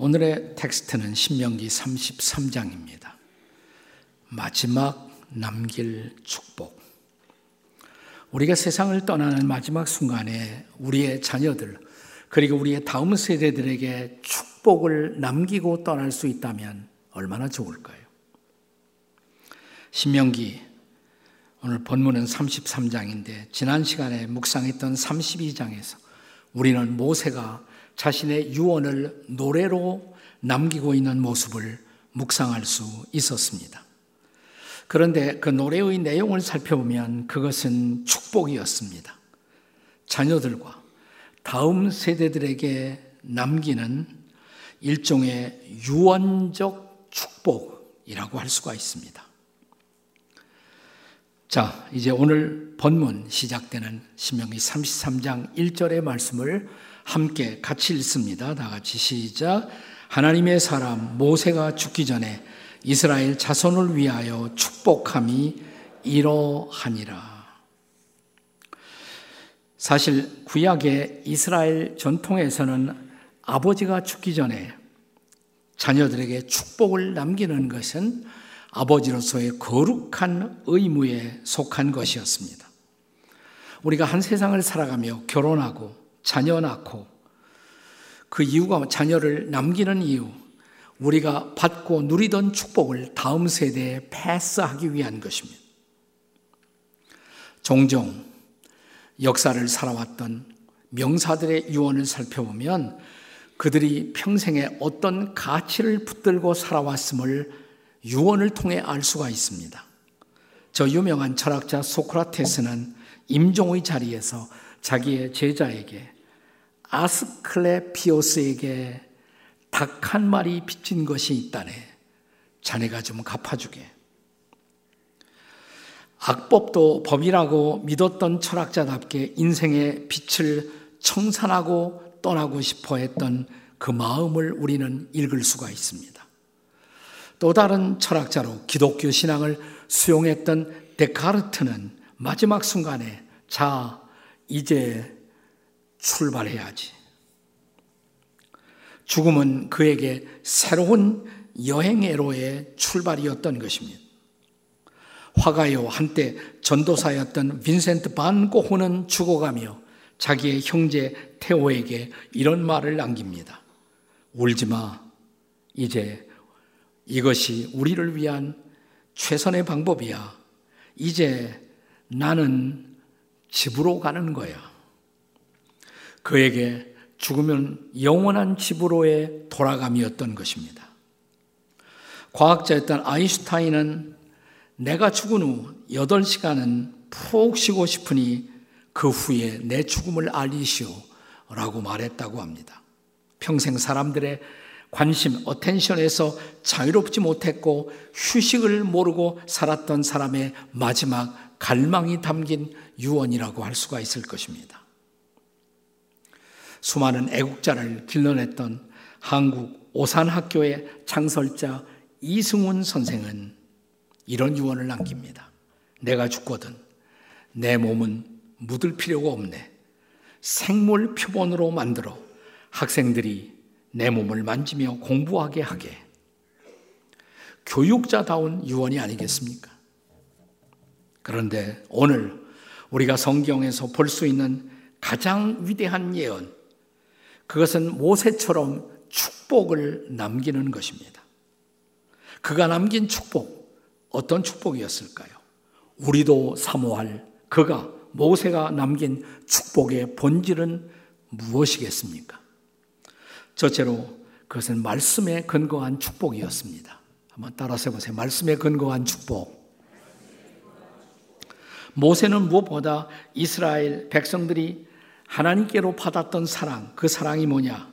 오늘의 텍스트는 신명기 33장입니다. 마지막 남길 축복. 우리가 세상을 떠나는 마지막 순간에 우리의 자녀들, 그리고 우리의 다음 세대들에게 축복을 남기고 떠날 수 있다면 얼마나 좋을까요? 신명기, 오늘 본문은 33장인데, 지난 시간에 묵상했던 32장에서 우리는 모세가 자신의 유언을 노래로 남기고 있는 모습을 묵상할 수 있었습니다. 그런데 그 노래의 내용을 살펴보면 그것은 축복이었습니다. 자녀들과 다음 세대들에게 남기는 일종의 유언적 축복이라고 할 수가 있습니다. 자, 이제 오늘 본문 시작되는 신명기 33장 1절의 말씀을 함께 같이 읽습니다. 다 같이 시작. 하나님의 사람 모세가 죽기 전에 이스라엘 자손을 위하여 축복함이 이러하니라. 사실 구약의 이스라엘 전통에서는 아버지가 죽기 전에 자녀들에게 축복을 남기는 것은 아버지로서의 거룩한 의무에 속한 것이었습니다. 우리가 한 세상을 살아가며 결혼하고 자녀 낳고 그 이유가 자녀를 남기는 이유, 우리가 받고 누리던 축복을 다음 세대에 패스하기 위한 것입니다. 종종 역사를 살아왔던 명사들의 유언을 살펴보면 그들이 평생에 어떤 가치를 붙들고 살아왔음을 유언을 통해 알 수가 있습니다. 저 유명한 철학자 소크라테스는 임종의 자리에서 자기의 제자에게 아스클레피오스에게 닭 한 마리 빚진 것이 있다네. 자네가 좀 갚아주게. 악법도 법이라고 믿었던 철학자답게 인생의 빛을 청산하고 떠나고 싶어 했던 그 마음을 우리는 읽을 수가 있습니다. 또 다른 철학자로 기독교 신앙을 수용했던 데카르트는 마지막 순간에 자, 이제 출발해야지. 죽음은 그에게 새로운 여행애로의 출발이었던 것입니다. 화가요 한때 전도사였던 빈센트 반 고흐는 죽어가며 자기의 형제 테오에게 이런 말을 남깁니다. 울지 마. 이제 이것이 우리를 위한 최선의 방법이야. 이제 나는 집으로 가는 거야. 그에게 죽으면 영원한 집으로의 돌아감이었던 것입니다. 과학자였던 아인슈타인은 내가 죽은 후 8시간은 푹 쉬고 싶으니 그 후에 내 죽음을 알리시오 라고 말했다고 합니다. 평생 사람들의 관심, 어텐션에서 자유롭지 못했고 휴식을 모르고 살았던 사람의 마지막 갈망이 담긴 유언이라고 할 수가 있을 것입니다. 수많은 애국자를 길러냈던 한국 오산학교의 창설자 이승훈 선생은 이런 유언을 남깁니다. 내가 죽거든 내 몸은 묻을 필요가 없네. 생물 표본으로 만들어 학생들이 내 몸을 만지며 공부하게 하게. 교육자다운 유언이 아니겠습니까? 그런데 오늘 우리가 성경에서 볼 수 있는 가장 위대한 예언, 그것은 모세처럼 축복을 남기는 것입니다. 그가 남긴 축복, 어떤 축복이었을까요? 우리도 사모할 그가, 모세가 남긴 축복의 본질은 무엇이겠습니까? 첫째로 그것은 말씀에 근거한 축복이었습니다. 한번 따라서 해보세요. 말씀에 근거한 축복. 모세는 무엇보다 이스라엘 백성들이 하나님께로 받았던 사랑, 그 사랑이 뭐냐?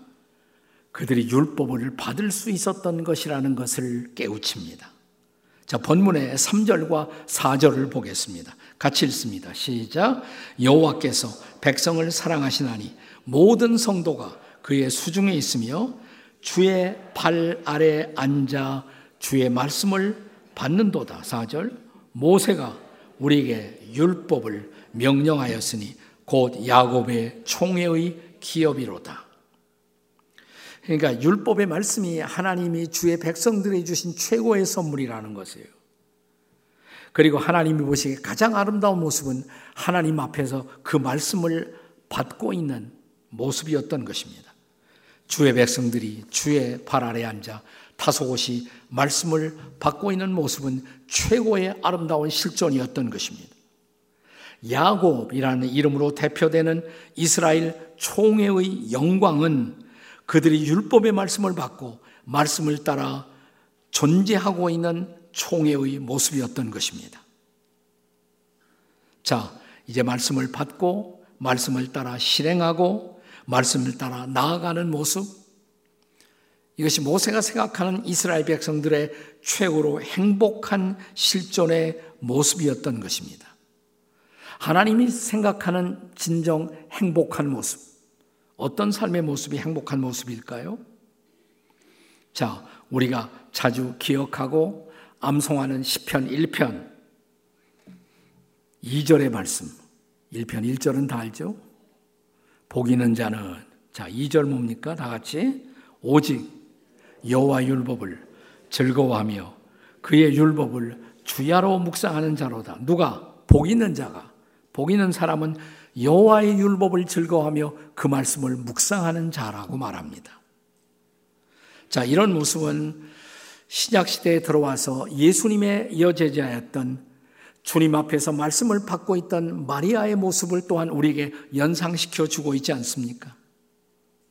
그들이 율법을 받을 수 있었던 것이라는 것을 깨우칩니다. 자, 본문의 3절과 4절을 보겠습니다. 같이 읽습니다. 시작. 여호와께서 백성을 사랑하시나니 모든 성도가 그의 수중에 있으며 주의 발 아래 앉아 주의 말씀을 받는도다. 4절. 모세가 우리에게 율법을 명령하였으니 곧 야곱의 총회의 기업이로다. 그러니까 율법의 말씀이 하나님이 주의 백성들에게 주신 최고의 선물이라는 것이에요. 그리고 하나님이 보시기에 가장 아름다운 모습은 하나님 앞에서 그 말씀을 받고 있는 모습이었던 것입니다. 주의 백성들이 주의 발 아래 앉아 다소곳이 말씀을 받고 있는 모습은 최고의 아름다운 실존이었던 것입니다. 야곱이라는 이름으로 대표되는 이스라엘 총회의 영광은 그들이 율법의 말씀을 받고 말씀을 따라 존재하고 있는 총회의 모습이었던 것입니다. 자, 이제 말씀을 받고 말씀을 따라 실행하고 말씀을 따라 나아가는 모습 이것이 모세가 생각하는 이스라엘 백성들의 최고로 행복한 실존의 모습이었던 것입니다. 하나님이 생각하는 진정 행복한 모습. 어떤 삶의 모습이 행복한 모습일까요? 자, 우리가 자주 기억하고 암송하는 시편 1편 2절의 말씀. 1편 1절은 다 알죠? 복이는 자는 자, 2절 뭡니까? 다 같이 오직 여호와 율법을 즐거워하며 그의 율법을 주야로 묵상하는 자로다. 누가 복 있는 자가 복 있는 사람은 여호와의 율법을 즐거워하며 그 말씀을 묵상하는 자라고 말합니다. 자, 이런 모습은 신약 시대에 들어와서 예수님의 여제자였던 주님 앞에서 말씀을 받고 있던 마리아의 모습을 또한 우리에게 연상시켜 주고 있지 않습니까?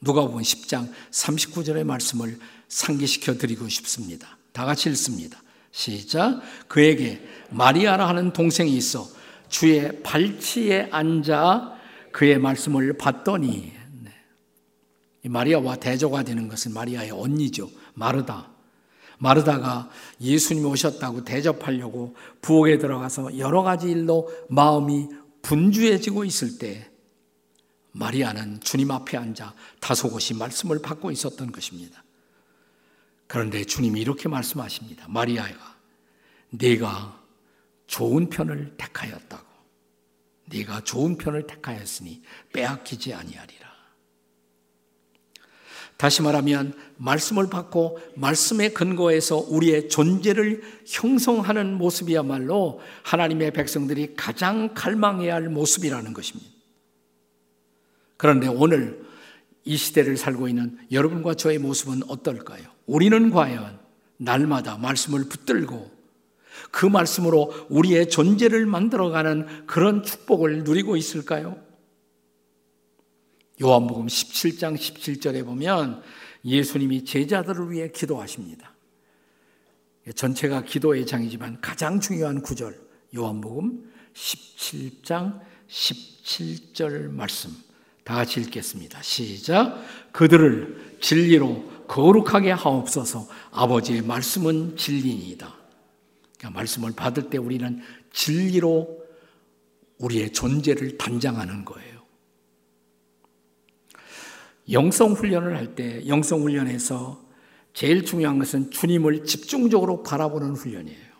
누가복음 10장 39절의 말씀을 상기시켜 드리고 싶습니다. 다 같이 읽습니다. 시작. 그에게 마리아라 하는 동생이 있어 주의 발치에 앉아 그의 말씀을 받더니 네. 마리아와 대조가 되는 것은 마리아의 언니죠. 마르다. 마르다가 예수님 오셨다고 대접하려고 부엌에 들어가서 여러 가지 일로 마음이 분주해지고 있을 때 마리아는 주님 앞에 앉아 다소곳이 말씀을 받고 있었던 것입니다. 그런데 주님이 이렇게 말씀하십니다. 마리아가 네가 좋은 편을 택하였다고. 네가 좋은 편을 택하였으니 빼앗기지 아니하리라. 다시 말하면 말씀을 받고 말씀의 근거에서 우리의 존재를 형성하는 모습이야말로 하나님의 백성들이 가장 갈망해야 할 모습이라는 것입니다. 그런데 오늘 이 시대를 살고 있는 여러분과 저의 모습은 어떨까요? 우리는 과연 날마다 말씀을 붙들고 그 말씀으로 우리의 존재를 만들어가는 그런 축복을 누리고 있을까요? 요한복음 17장 17절에 보면 예수님이 제자들을 위해 기도하십니다. 전체가 기도의 장이지만 가장 중요한 구절 요한복음 17장 17절 말씀 다 같이 읽겠습니다. 시작. 그들을 진리로 거룩하게 하옵소서. 아버지의 말씀은 진리이다. 그러니까 말씀을 받을 때 우리는 진리로 우리의 존재를 단장하는 거예요. 영성 훈련을 할 때 영성 훈련에서 제일 중요한 것은 주님을 집중적으로 바라보는 훈련이에요.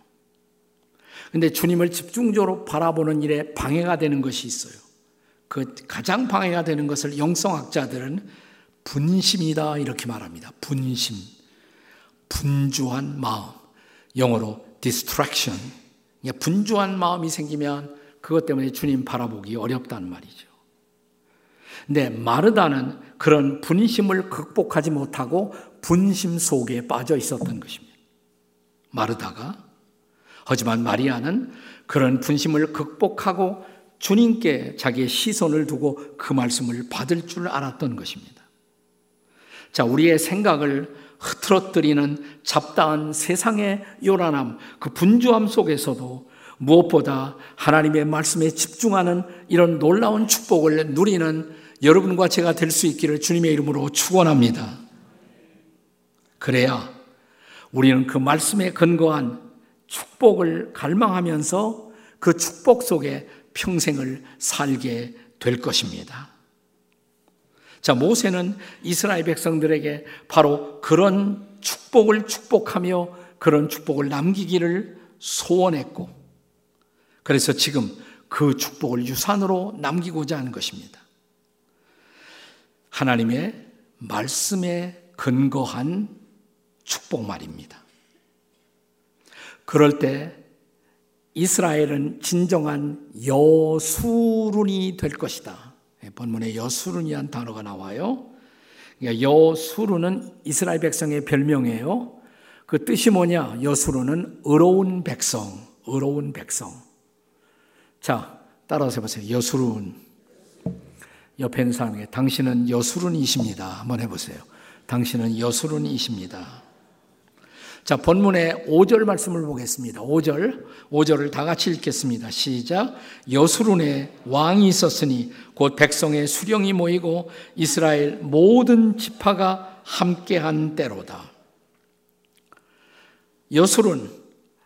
근데 주님을 집중적으로 바라보는 일에 방해가 되는 것이 있어요. 그 가장 방해가 되는 것을 영성학자들은 분심이다 이렇게 말합니다. 분심. 분주한 마음. 영어로 distraction. 분주한 마음이 생기면 그것 때문에 주님 바라보기 어렵다는 말이죠. 근데 마르다는 그런 분심을 극복하지 못하고 분심 속에 빠져 있었던 것입니다. 마르다가. 하지만 마리아는 그런 분심을 극복하고 주님께 자기의 시선을 두고 그 말씀을 받을 줄 알았던 것입니다. 자, 우리의 생각을 흐트러뜨리는 잡다한 세상의 요란함, 그 분주함 속에서도 무엇보다 하나님의 말씀에 집중하는 이런 놀라운 축복을 누리는 여러분과 제가 될 수 있기를 주님의 이름으로 축원합니다. 그래야 우리는 그 말씀에 근거한 축복을 갈망하면서 그 축복 속에 평생을 살게 될 것입니다. 자, 모세는 이스라엘 백성들에게 바로 그런 축복을 축복하며 그런 축복을 남기기를 소원했고, 그래서 지금 그 축복을 유산으로 남기고자 하는 것입니다. 하나님의 말씀에 근거한 축복 말입니다. 그럴 때 이스라엘은 진정한 여수룬이 될 것이다. 예, 본문에 여수룬이란 단어가 나와요. 그러니까 여수룬은 이스라엘 백성의 별명이에요. 그 뜻이 뭐냐? 여수룬은 의로운 백성, 의로운 백성. 자, 따라서 해보세요. 여수룬. 옆에 있는 사람에게 당신은 여수룬이십니다. 한번 해보세요. 당신은 여수룬이십니다. 자, 본문의 5절 말씀을 보겠습니다. 5절. 5절을 다 같이 읽겠습니다. 시작. 여수룬에 왕이 있었으니 곧 백성의 수령이 모이고 이스라엘 모든 지파가 함께한 때로다. 여수룬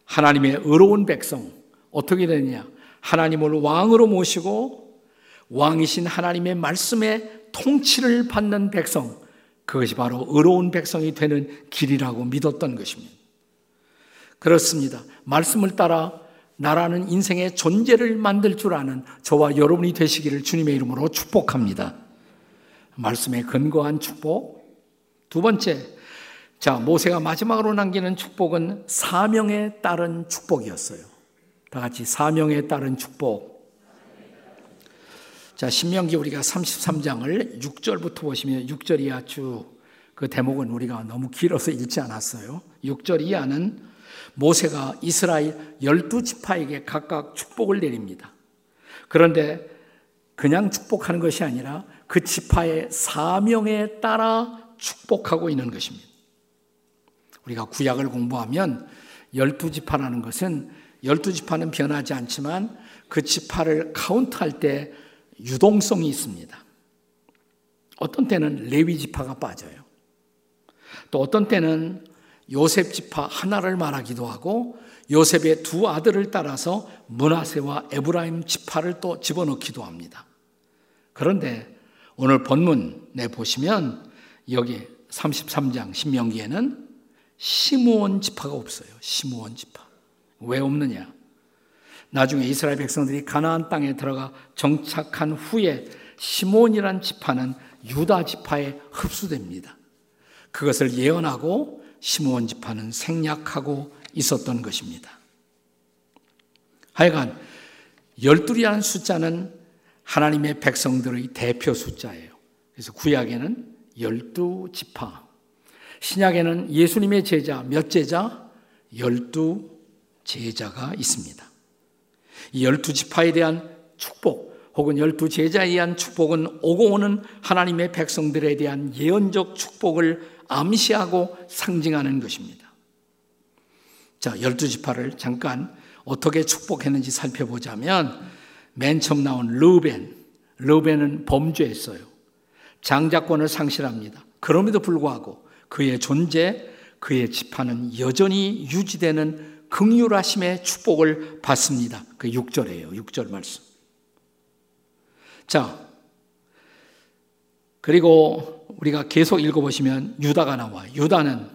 하나님의 의로운 백성 어떻게 되느냐? 하나님을 왕으로 모시고 왕이신 하나님의 말씀에 통치를 받는 백성 그것이 바로 의로운 백성이 되는 길이라고 믿었던 것입니다. 그렇습니다. 말씀을 따라 나라는 인생의 존재를 만들 줄 아는 저와 여러분이 되시기를 주님의 이름으로 축복합니다. 말씀에 근거한 축복. 두 번째, 자, 모세가 마지막으로 남기는 축복은 사명에 따른 축복이었어요. 다 같이 사명에 따른 축복. 자, 신명기 우리가 33장을 6절부터 보시면 6절 이하 쭉 그 대목은 우리가 너무 길어서 읽지 않았어요. 6절 이하는 모세가 이스라엘 12지파에게 각각 축복을 내립니다. 그런데 그냥 축복하는 것이 아니라 그 지파의 사명에 따라 축복하고 있는 것입니다. 우리가 구약을 공부하면 12지파라는 것은 12지파는 변하지 않지만 그 지파를 카운트할 때 유동성이 있습니다. 어떤 때는 레위 지파가 빠져요. 또 어떤 때는 요셉 지파 하나를 말하기도 하고 요셉의 두 아들을 따라서 문하세와 에브라임 지파를 또 집어넣기도 합니다. 그런데 오늘 본문에 보시면 여기 33장 신명기에는 시므온 지파가 없어요. 시므온 지파. 왜 없느냐? 나중에 이스라엘 백성들이 가나안 땅에 들어가 정착한 후에 시몬이란 지파는 유다 지파에 흡수됩니다. 그것을 예언하고 시몬 지파는 생략하고 있었던 것입니다. 하여간 열둘이라는 숫자는 하나님의 백성들의 대표 숫자예요. 그래서 구약에는 열두 지파, 신약에는 예수님의 제자 몇 제자? 열두 제자가 있습니다. 이 열두 지파에 대한 축복 혹은 열두 제자에 대한 축복은 오고 오는 하나님의 백성들에 대한 예언적 축복을 암시하고 상징하는 것입니다. 자, 열두 지파를 잠깐 어떻게 축복했는지 살펴보자면 맨 처음 나온 르벤, 르벤은 범죄했어요. 장자권을 상실합니다. 그럼에도 불구하고 그의 존재, 그의 지파는 여전히 유지되는 긍휼하심의 축복을 받습니다. 그 6절이에요. 6절 말씀. 자, 그리고 우리가 계속 읽어보시면 유다가 나와. 유다는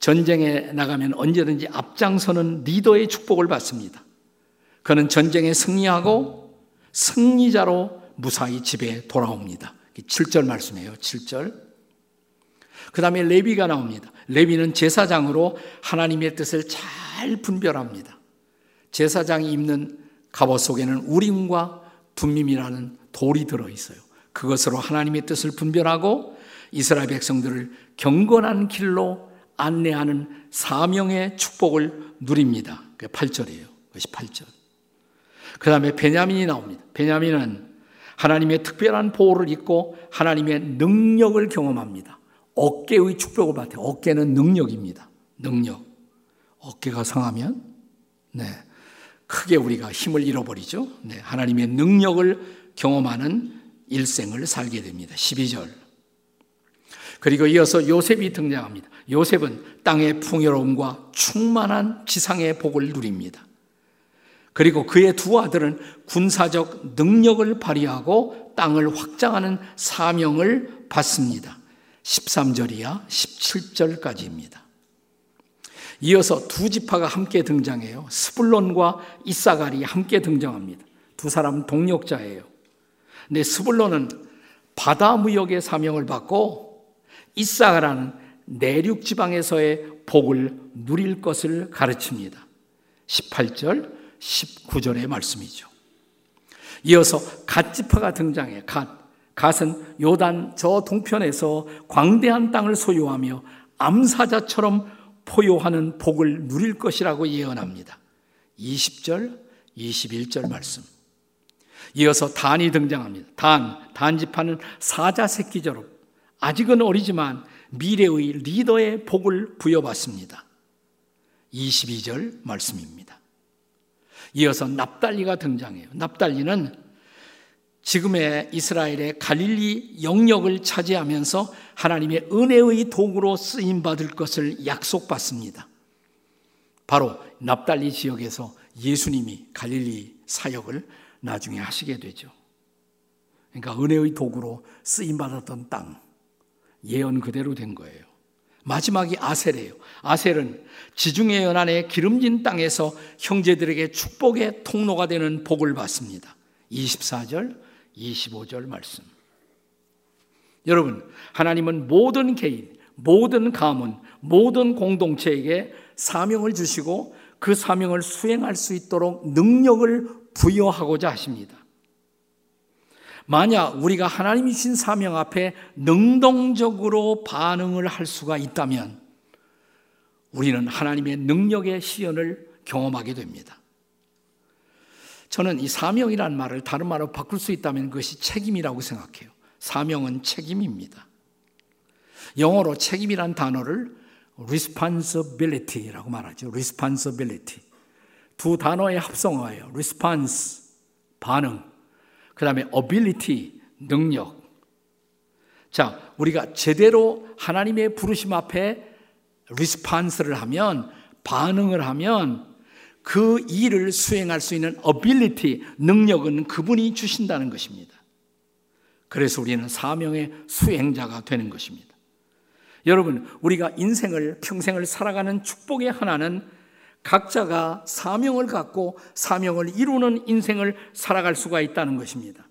전쟁에 나가면 언제든지 앞장서는 리더의 축복을 받습니다. 그는 전쟁에 승리하고 승리자로 무사히 집에 돌아옵니다. 7절 말씀이에요. 7절. 그 다음에 레비가 나옵니다. 레비는 제사장으로 하나님의 뜻을 잘 분별합니다. 제사장이 입는 갑옷 속에는 우림과 분밈이라는 돌이 들어 있어요. 그것으로 하나님의 뜻을 분별하고 이스라엘 백성들을 경건한 길로 안내하는 사명의 축복을 누립니다. 그게 8절이에요. 그것이 8절. 그 다음에 베냐민이 나옵니다. 베냐민은 하나님의 특별한 보호를 입고 하나님의 능력을 경험합니다. 어깨의 축복을 받아요. 어깨는 능력입니다. 능력. 어깨가 상하면, 네. 크게 우리가 힘을 잃어버리죠. 네. 하나님의 능력을 경험하는 일생을 살게 됩니다. 12절. 그리고 이어서 요셉이 등장합니다. 요셉은 땅의 풍요로움과 충만한 지상의 복을 누립니다. 그리고 그의 두 아들은 군사적 능력을 발휘하고 땅을 확장하는 사명을 받습니다. 13절이야 17절까지입니다. 이어서 두 지파가 함께 등장해요. 스불론과 이사갈이 함께 등장합니다. 두 사람 동력자예요. 근데 스불론은 바다 무역의 사명을 받고 이사가라는 내륙 지방에서의 복을 누릴 것을 가르칩니다. 18절, 19절의 말씀이죠. 이어서 갓 지파가 등장해 갓. 갓은 요단 저 동편에서 광대한 땅을 소유하며 암사자처럼 포효하는 복을 누릴 것이라고 예언합니다. 20절, 21절 말씀. 이어서 단이 등장합니다. 단, 단지파는 사자 새끼처럼 아직은 어리지만 미래의 리더의 복을 부여받습니다. 22절 말씀입니다. 이어서 납달리가 등장해요. 납달리는 지금의 이스라엘의 갈릴리 영역을 차지하면서 하나님의 은혜의 도구로 쓰임 받을 것을 약속받습니다. 바로 납달리 지역에서 예수님이 갈릴리 사역을 나중에 하시게 되죠. 그러니까 은혜의 도구로 쓰임 받았던 땅 예언 그대로 된 거예요. 마지막이 아셀이에요. 아셀은 지중해 연안의 기름진 땅에서 형제들에게 축복의 통로가 되는 복을 받습니다. 24절, 25절 말씀. 여러분, 하나님은 모든 개인, 모든 가문, 모든 공동체에게 사명을 주시고 그 사명을 수행할 수 있도록 능력을 부여하고자 하십니다. 만약 우리가 하나님이 신 사명 앞에 능동적으로 반응을 할 수가 있다면 우리는 하나님의 능력의 시연을 경험하게 됩니다. 저는 이 사명이라는 말을 다른 말로 바꿀 수 있다면 그것이 책임이라고 생각해요. 사명은 책임입니다. 영어로 책임이란 단어를 responsibility라고 말하죠. responsibility. 두 단어의 합성어예요. response, 반응. 그 다음에 ability, 능력. 자, 우리가 제대로 하나님의 부르심 앞에 response를 하면, 반응을 하면 그 일을 수행할 수 있는 ability, 능력은 그분이 주신다는 것입니다. 그래서 우리는 사명의 수행자가 되는 것입니다. 여러분, 우리가 인생을, 평생을 살아가는 축복의 하나는 각자가 사명을 갖고 사명을 이루는 인생을 살아갈 수가 있다는 것입니다.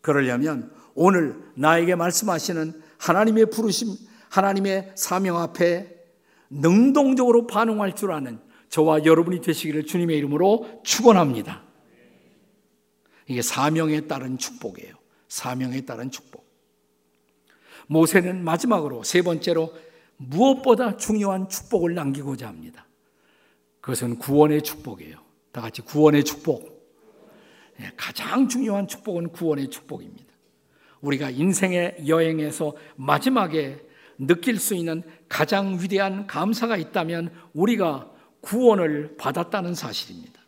그러려면 오늘 나에게 말씀하시는 하나님의 부르심, 하나님의 사명 앞에 능동적으로 반응할 줄 아는 저와 여러분이 되시기를 주님의 이름으로 축원합니다. 이게 사명에 따른 축복이에요. 사명에 따른 축복. 모세는 마지막으로 세 번째로 무엇보다 중요한 축복을 남기고자 합니다. 그것은 구원의 축복이에요. 다 같이 구원의 축복. 예, 가장 중요한 축복은 구원의 축복입니다. 우리가 인생의 여행에서 마지막에 느낄 수 있는 가장 위대한 감사가 있다면 우리가 구원을 받았다는 사실입니다.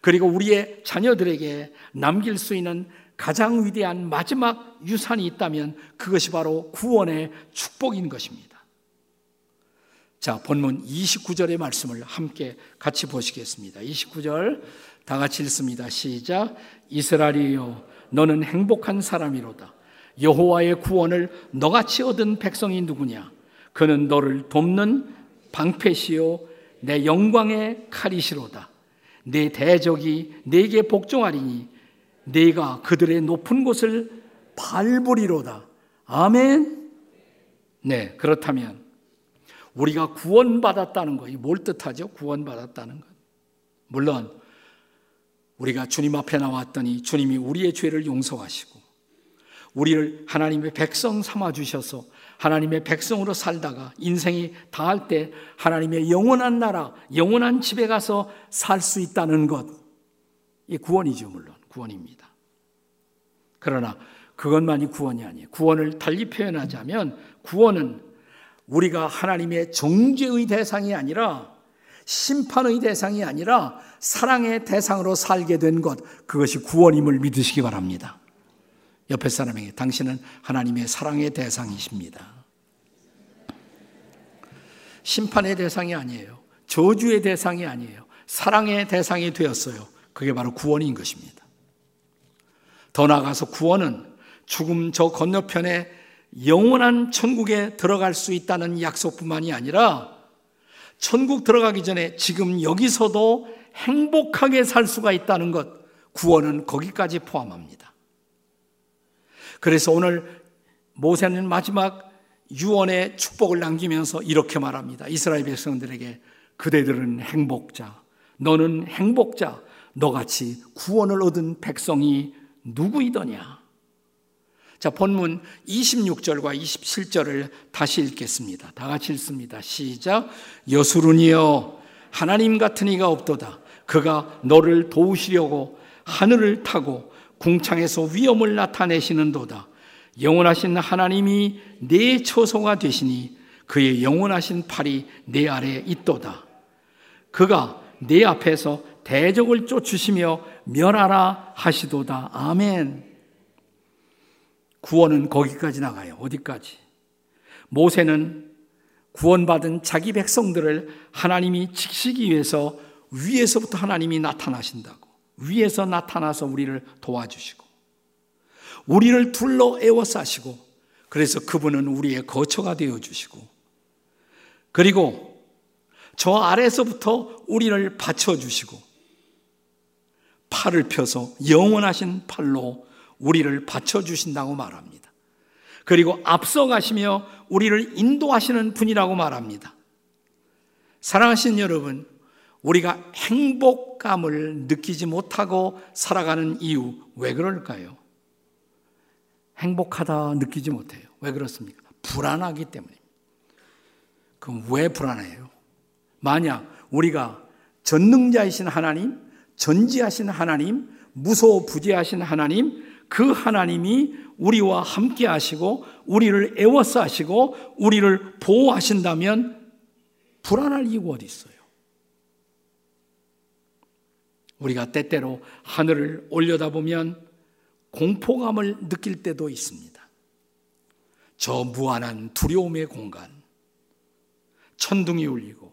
그리고 우리의 자녀들에게 남길 수 있는 가장 위대한 마지막 유산이 있다면 그것이 바로 구원의 축복인 것입니다. 자, 본문 29절의 말씀을 함께 같이 보시겠습니다. 29절 다 같이 읽습니다. 시작. 이스라엘이여 너는 행복한 사람이로다. 여호와의 구원을 너같이 얻은 백성이 누구냐? 그는 너를 돕는 방패시요 내 영광의 칼이시로다. 내 대적이 내게 복종하리니 네가 그들의 높은 곳을 밟으리로다. 아멘. 네, 그렇다면 우리가 구원받았다는 것이 뭘 뜻하죠? 구원받았다는 것. 물론 우리가 주님 앞에 나왔더니 주님이 우리의 죄를 용서하시고 우리를 하나님의 백성 삼아 주셔서 하나님의 백성으로 살다가 인생이 다할 때 하나님의 영원한 나라, 영원한 집에 가서 살 수 있다는 것. 이 구원이죠, 물론. 구원입니다. 그러나 그것만이 구원이 아니에요. 구원을 달리 표현하자면 구원은 우리가 하나님의 정죄의 대상이 아니라 심판의 대상이 아니라 사랑의 대상으로 살게 된 것, 그것이 구원임을 믿으시기 바랍니다. 옆에 사람에게 당신은 하나님의 사랑의 대상이십니다. 심판의 대상이 아니에요. 저주의 대상이 아니에요. 사랑의 대상이 되었어요. 그게 바로 구원인 것입니다. 더 나아가서 구원은 죽음 저 건너편에 영원한 천국에 들어갈 수 있다는 약속뿐만이 아니라 천국 들어가기 전에 지금 여기서도 행복하게 살 수가 있다는 것, 구원은 거기까지 포함합니다. 그래서 오늘 모세는 마지막 유언의 축복을 남기면서 이렇게 말합니다. 이스라엘 백성들에게 그대들은 행복자, 너는 행복자, 너같이 구원을 얻은 백성이 누구이더냐? 자, 본문 26절과 27절을 다시 읽겠습니다. 다 같이 읽습니다. 시작. 여수run이여 하나님 같은 이가 없도다. 그가 너를 도우시려고 하늘을 타고 궁창에서 위엄을 나타내시는도다. 영원하신 하나님이 내 처소가 되시니 그의 영원하신 팔이 내 아래 있도다. 그가 내 앞에서 대적을 쫓으시며 멸하라 하시도다. 아멘. 구원은 거기까지 나가요. 어디까지? 모세는 구원받은 자기 백성들을 하나님이 지키기 위해서 위에서부터 하나님이 나타나신다고. 위에서 나타나서 우리를 도와주시고, 우리를 둘러 에워싸시고, 그래서 그분은 우리의 거처가 되어 주시고, 그리고 저 아래서부터 우리를 받쳐 주시고, 팔을 펴서 영원하신 팔로 우리를 받쳐 주신다고 말합니다. 그리고 앞서 가시며 우리를 인도하시는 분이라고 말합니다. 사랑하신 여러분, 우리가 행복감을 느끼지 못하고 살아가는 이유, 왜 그럴까요? 행복하다 느끼지 못해요. 왜 그렇습니까? 불안하기 때문입니다. 그럼 왜 불안해요? 만약 우리가 전능자이신 하나님, 전지하신 하나님, 무소부지하신 하나님, 그 하나님이 우리와 함께 하시고 우리를 애워싸 하시고 우리를 보호하신다면 불안할 이유가 어디 있어요? 우리가 때때로 하늘을 올려다보면 공포감을 느낄 때도 있습니다. 저 무한한 두려움의 공간, 천둥이 울리고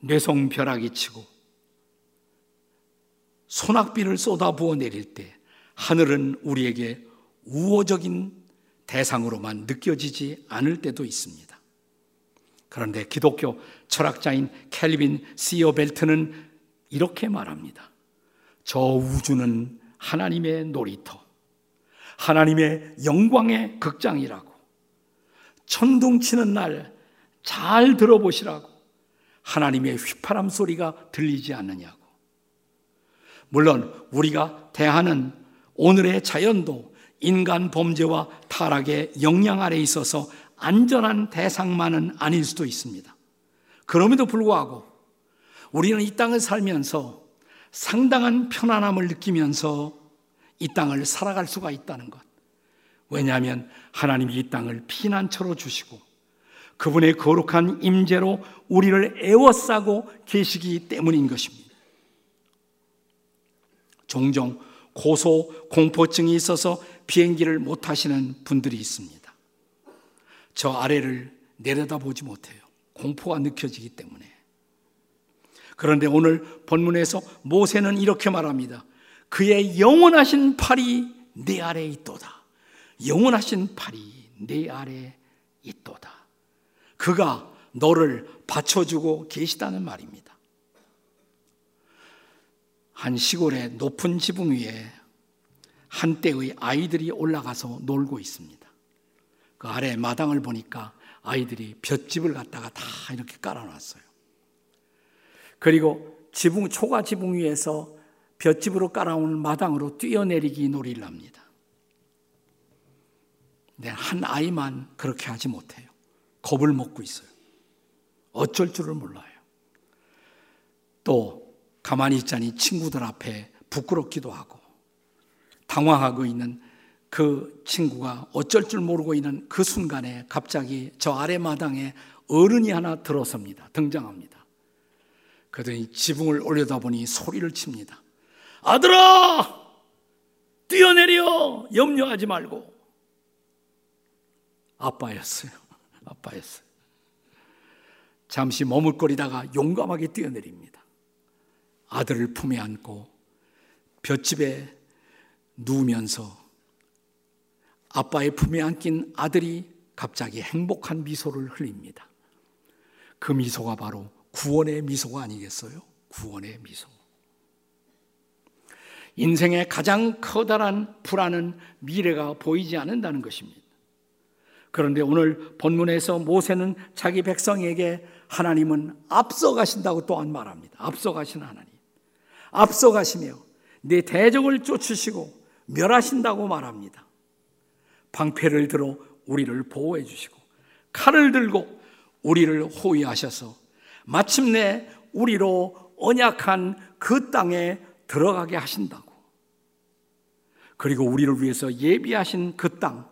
뇌성벼락이 치고 소낙비를 쏟아부어 내릴 때 하늘은 우리에게 우호적인 대상으로만 느껴지지 않을 때도 있습니다. 그런데 기독교 철학자인 캘빈 시어벨트는 이렇게 말합니다. 저 우주는 하나님의 놀이터, 하나님의 영광의 극장이라고. 천둥 치는 날 잘 들어보시라고. 하나님의 휘파람 소리가 들리지 않느냐고. 물론 우리가 대하는 오늘의 자연도 인간 범죄와 타락의 영향 아래 있어서 안전한 대상만은 아닐 수도 있습니다. 그럼에도 불구하고 우리는 이 땅을 살면서 상당한 편안함을 느끼면서 이 땅을 살아갈 수가 있다는 것. 왜냐하면 하나님이 이 땅을 피난처로 주시고 그분의 거룩한 임재로 우리를 애워싸고 계시기 때문인 것입니다. 종종 고소 공포증이 있어서 비행기를 못 타시는 분들이 있습니다. 저 아래를 내려다보지 못해요. 공포가 느껴지기 때문에. 그런데 오늘 본문에서 모세는 이렇게 말합니다. 그의 영원하신 팔이 내 아래에 있도다. 영원하신 팔이 내 아래에 있도다. 그가 너를 받쳐주고 계시다는 말입니다. 한 시골의 높은 지붕 위에 한때의 아이들이 올라가서 놀고 있습니다. 그 아래 마당을 보니까 아이들이 볏집을 갖다가 다 이렇게 깔아놨어요. 그리고 지붕, 초가 지붕 위에서 볏집으로 깔아온 마당으로 뛰어내리기 놀이를 합니다. 네, 한 아이만 그렇게 하지 못해요. 겁을 먹고 있어요. 어쩔 줄을 몰라요. 또 가만히 있자니 친구들 앞에 부끄럽기도 하고 당황하고 있는 그 친구가 어쩔 줄 모르고 있는 그 순간에 갑자기 저 아래 마당에 어른이 하나 들어섭니다. 등장합니다. 그러더니 지붕을 올려다보니 소리를 칩니다. 아들아! 뛰어내려! 염려하지 말고. 아빠였어요. 아빠였어요. 잠시 머물거리다가 용감하게 뛰어내립니다. 아들을 품에 안고 볏집에 누우면서 아빠의 품에 안긴 아들이 갑자기 행복한 미소를 흘립니다. 그 미소가 바로 구원의 미소가 아니겠어요? 구원의 미소. 인생의 가장 커다란 불안은 미래가 보이지 않는다는 것입니다. 그런데 오늘 본문에서 모세는 자기 백성에게 하나님은 앞서가신다고 또한 말합니다. 앞서가신 하나님. 앞서가시며 내 대적을 쫓으시고 멸하신다고 말합니다. 방패를 들어 우리를 보호해 주시고 칼을 들고 우리를 호위하셔서 마침내 우리로 언약한 그 땅에 들어가게 하신다고. 그리고 우리를 위해서 예비하신 그 땅.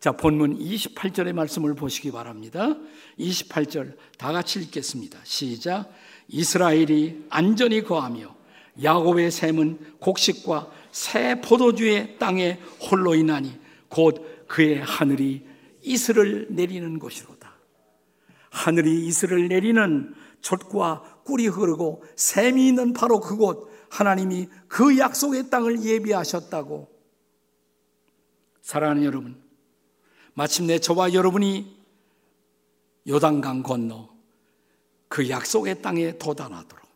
자, 본문 28절의 말씀을 보시기 바랍니다. 28절 다 같이 읽겠습니다. 시작. 이스라엘이 안전히 거하며 야곱의 샘은 곡식과 새 포도주의 땅에 홀로 인하니 곧 그의 하늘이 이슬을 내리는 곳이로다. 하늘이 이슬을 내리는 젖과 꿀이 흐르고 샘이 있는 바로 그곳 하나님이 그 약속의 땅을 예비하셨다고. 사랑하는 여러분, 마침내 저와 여러분이 요단강 건너 그 약속의 땅에 도달하도록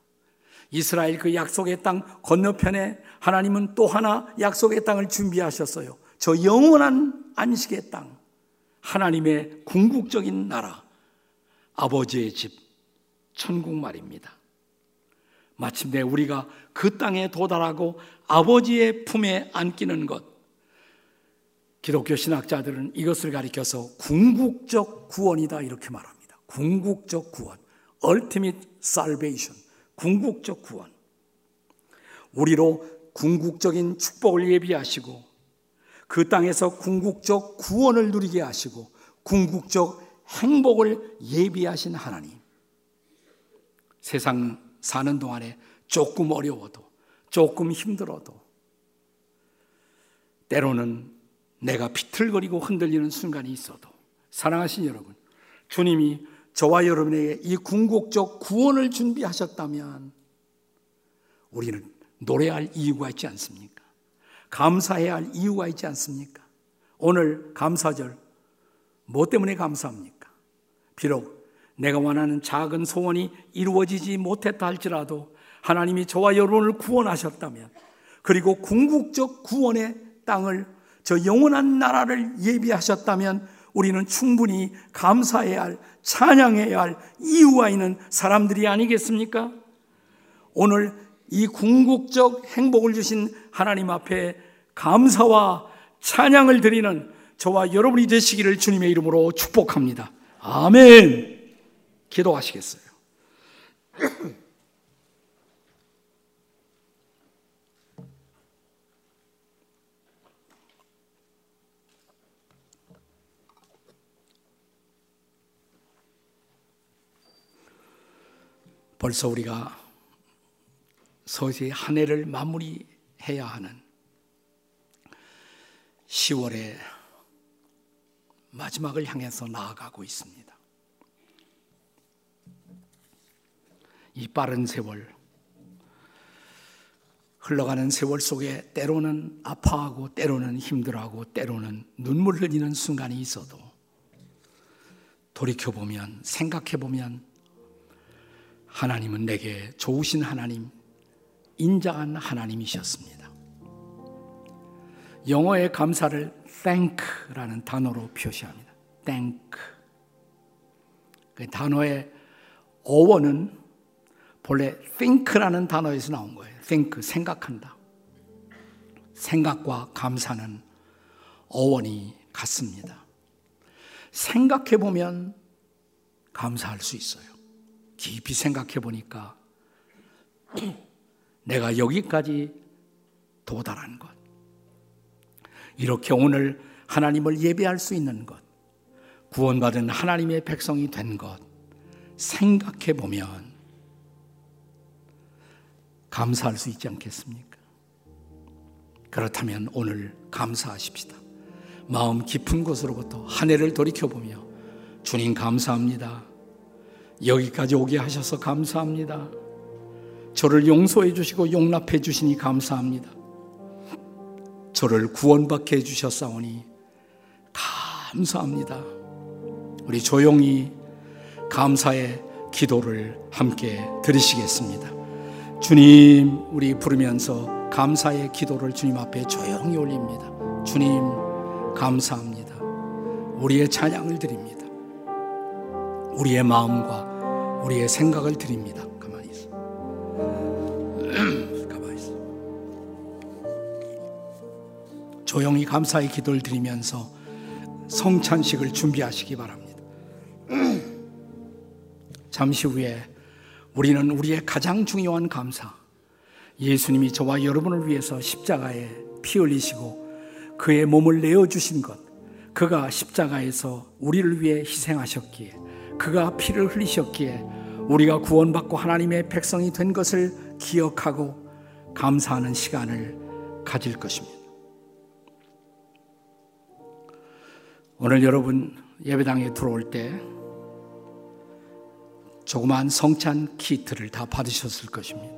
이스라엘 그 약속의 땅 건너편에 하나님은 또 하나 약속의 땅을 준비하셨어요. 저 영원한 안식의 땅, 하나님의 궁극적인 나라, 아버지의 집, 천국 말입니다. 마침내 우리가 그 땅에 도달하고 아버지의 품에 안기는 것. 기독교 신학자들은 이것을 가리켜서 궁극적 구원이다 이렇게 말합니다. 궁극적 구원. ultimate salvation. 궁극적 구원. 우리로 궁극적인 축복을 예비하시고 그 땅에서 궁극적 구원을 누리게 하시고 궁극적 행복을 예비하신 하나님. 세상 사는 동안에 조금 어려워도, 조금 힘들어도, 때로는 내가 비틀거리고 흔들리는 순간이 있어도, 사랑하신 여러분, 주님이 저와 여러분에게 이 궁극적 구원을 준비하셨다면, 우리는 노래할 이유가 있지 않습니까? 감사해야 할 이유가 있지 않습니까? 오늘 감사절, 뭐 때문에 감사합니까? 비록 내가 원하는 작은 소원이 이루어지지 못했다 할지라도 하나님이 저와 여러분을 구원하셨다면 그리고 궁극적 구원의 땅을 저 영원한 나라를 예비하셨다면 우리는 충분히 감사해야 할 찬양해야 할 이유가 있는 사람들이 아니겠습니까? 오늘 이 궁극적 행복을 주신 하나님 앞에 감사와 찬양을 드리는 저와 여러분이 되시기를 주님의 이름으로 축복합니다. 아멘. 기도하시겠어요? 벌써 우리가 서서히 한 해를 마무리해야 하는 10월의 마지막을 향해서 나아가고 있습니다. 이 빠른 세월, 흘러가는 세월 속에 때로는 아파하고 때로는 힘들어하고 때로는 눈물 흘리는 순간이 있어도 돌이켜보면 생각해보면 하나님은 내게 좋으신 하나님, 인자한 하나님이셨습니다. 영어의 감사를 thank라는 단어로 표시합니다. thank. 그 단어의 어원은 본래 think라는 단어에서 나온 거예요. think, 생각한다. 생각과 감사는 어원이 같습니다. 생각해 보면 감사할 수 있어요. 깊이 생각해 보니까 내가 여기까지 도달한 것. 이렇게 오늘 하나님을 예배할 수 있는 것. 구원받은 하나님의 백성이 된 것. 생각해 보면 감사할 수 있지 않겠습니까? 그렇다면 오늘 감사하십시다. 마음 깊은 곳으로부터 한 해를 돌이켜보며 주님 감사합니다. 여기까지 오게 하셔서 감사합니다. 저를 용서해 주시고 용납해 주시니 감사합니다. 저를 구원받게 해 주셨사오니 감사합니다. 우리 조용히 감사의 기도를 함께 드리시겠습니다. 주님, 우리 부르면서 감사의 기도를 주님 앞에 조용히 올립니다. 주님, 감사합니다. 우리의 찬양을 드립니다. 우리의 마음과 우리의 생각을 드립니다. 조용히 감사의 기도를 드리면서 성찬식을 준비하시기 바랍니다. 잠시 후에 우리는 우리의 가장 중요한 감사, 예수님이 저와 여러분을 위해서 십자가에 피 흘리시고 그의 몸을 내어주신 것, 그가 십자가에서 우리를 위해 희생하셨기에, 그가 피를 흘리셨기에 우리가 구원받고 하나님의 백성이 된 것을 기억하고 감사하는 시간을 가질 것입니다. 오늘 여러분 예배당에 들어올 때 조그마한 성찬 키트를 다 받으셨을 것입니다.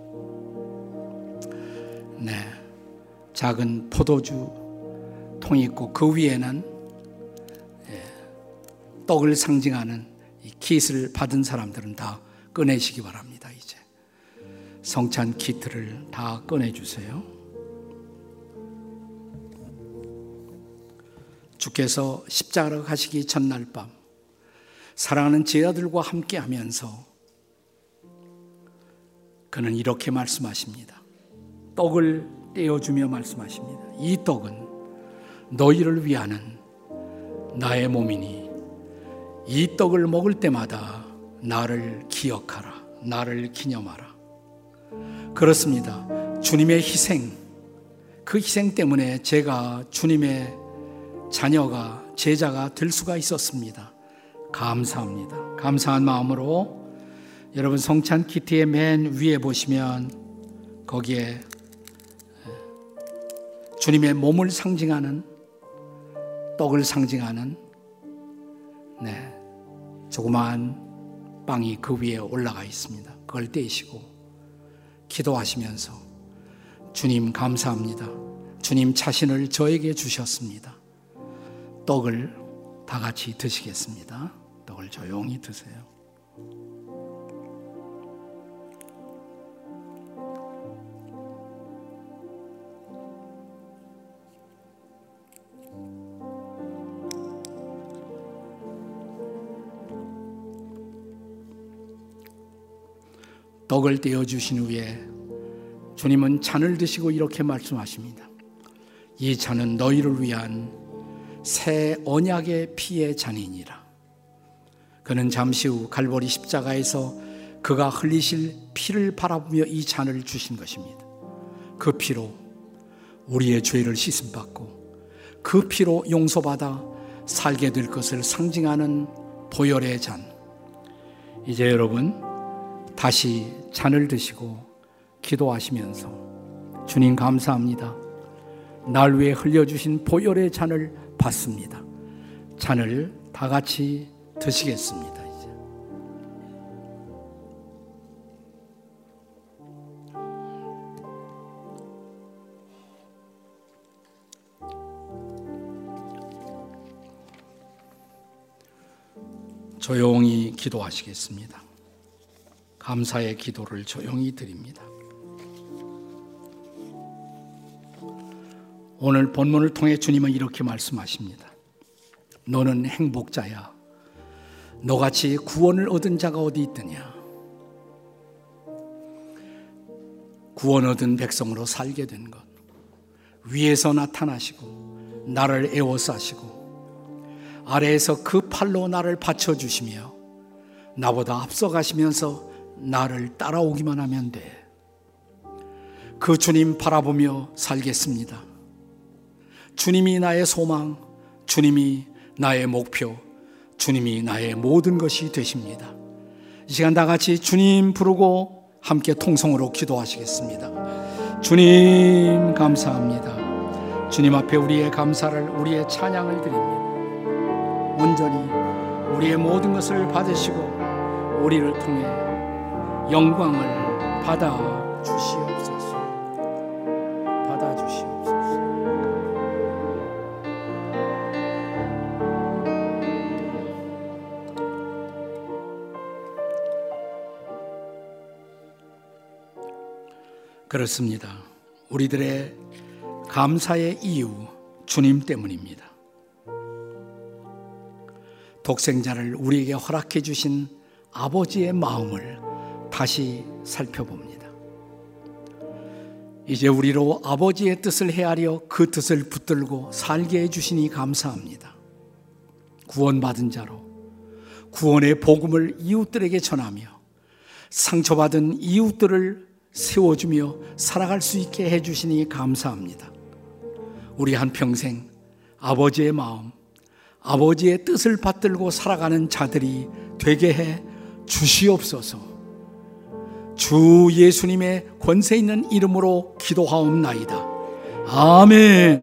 네. 작은 포도주 통이 있고 그 위에는 예, 떡을 상징하는 이 킷을 받은 사람들은 다 꺼내시기 바랍니다. 이제 성찬 키트를 다 꺼내 주세요. 주께서 십자가로 가시기 전날 밤 사랑하는 제자들과 함께 하면서 그는 이렇게 말씀하십니다. 떡을 떼어주며 말씀하십니다. 이 떡은 너희를 위하는 나의 몸이니 이 떡을 먹을 때마다 나를 기억하라. 나를 기념하라. 그렇습니다. 주님의 희생, 그 희생 때문에 제가 주님의 자녀가, 제자가 될 수가 있었습니다. 감사합니다. 감사한 마음으로 여러분 성찬 키트의 맨 위에 보시면 거기에 주님의 몸을 상징하는 떡을 상징하는 네, 조그마한 빵이 그 위에 올라가 있습니다. 그걸 떼시고 기도하시면서 주님 감사합니다. 주님 자신을 저에게 주셨습니다. 떡을 다 같이 드시겠습니다. 떡을 조용히 드세요. 떡을 떼어 주신 후에 주님은 잔을 드시고 이렇게 말씀하십니다. 이 잔은 너희를 위한 새 언약의 피의 잔이니라. 그는 잠시 후 갈보리 십자가에서 그가 흘리실 피를 바라보며 이 잔을 주신 것입니다. 그 피로 우리의 죄를 씻음 받고 그 피로 용서받아 살게 될 것을 상징하는 보혈의 잔. 이제 여러분 다시 잔을 드시고 기도하시면서 주님 감사합니다. 날 위해 흘려주신 보혈의 잔을 받습니다. 잔을 다 같이 드시겠습니다. 이제. 조용히 기도하시겠습니다. 감사의 기도를 조용히 드립니다. 오늘 본문을 통해 주님은 이렇게 말씀하십니다. 너는 행복자야. 너같이 구원을 얻은 자가 어디 있더냐? 구원 얻은 백성으로 살게 된 것. 위에서 나타나시고, 나를 애워싸시고, 아래에서 그 팔로 나를 받쳐주시며, 나보다 앞서가시면서 나를 따라오기만 하면 돼. 그 주님 바라보며 살겠습니다. 주님이 나의 소망, 주님이 나의 목표, 주님이 나의 모든 것이 되십니다. 이 시간 다 같이 주님 부르고 함께 통성으로 기도하시겠습니다. 주님 감사합니다. 주님 앞에 우리의 감사를 우리의 찬양을 드립니다. 온전히 우리의 모든 것을 받으시고 우리를 통해 영광을 받아 주시옵소서. 그렇습니다. 우리들의 감사의 이유 주님 때문입니다. 독생자를 우리에게 허락해 주신 아버지의 마음을 다시 살펴봅니다. 이제 우리로 아버지의 뜻을 헤아려 그 뜻을 붙들고 살게 해주시니 감사합니다. 구원받은 자로 구원의 복음을 이웃들에게 전하며 상처받은 이웃들을 세워주며 살아갈 수 있게 해주시니 감사합니다. 우리 한평생 아버지의 마음, 아버지의 뜻을 받들고 살아가는 자들이 되게 해 주시옵소서. 주 예수님의 권세 있는 이름으로 기도하옵나이다. 아멘.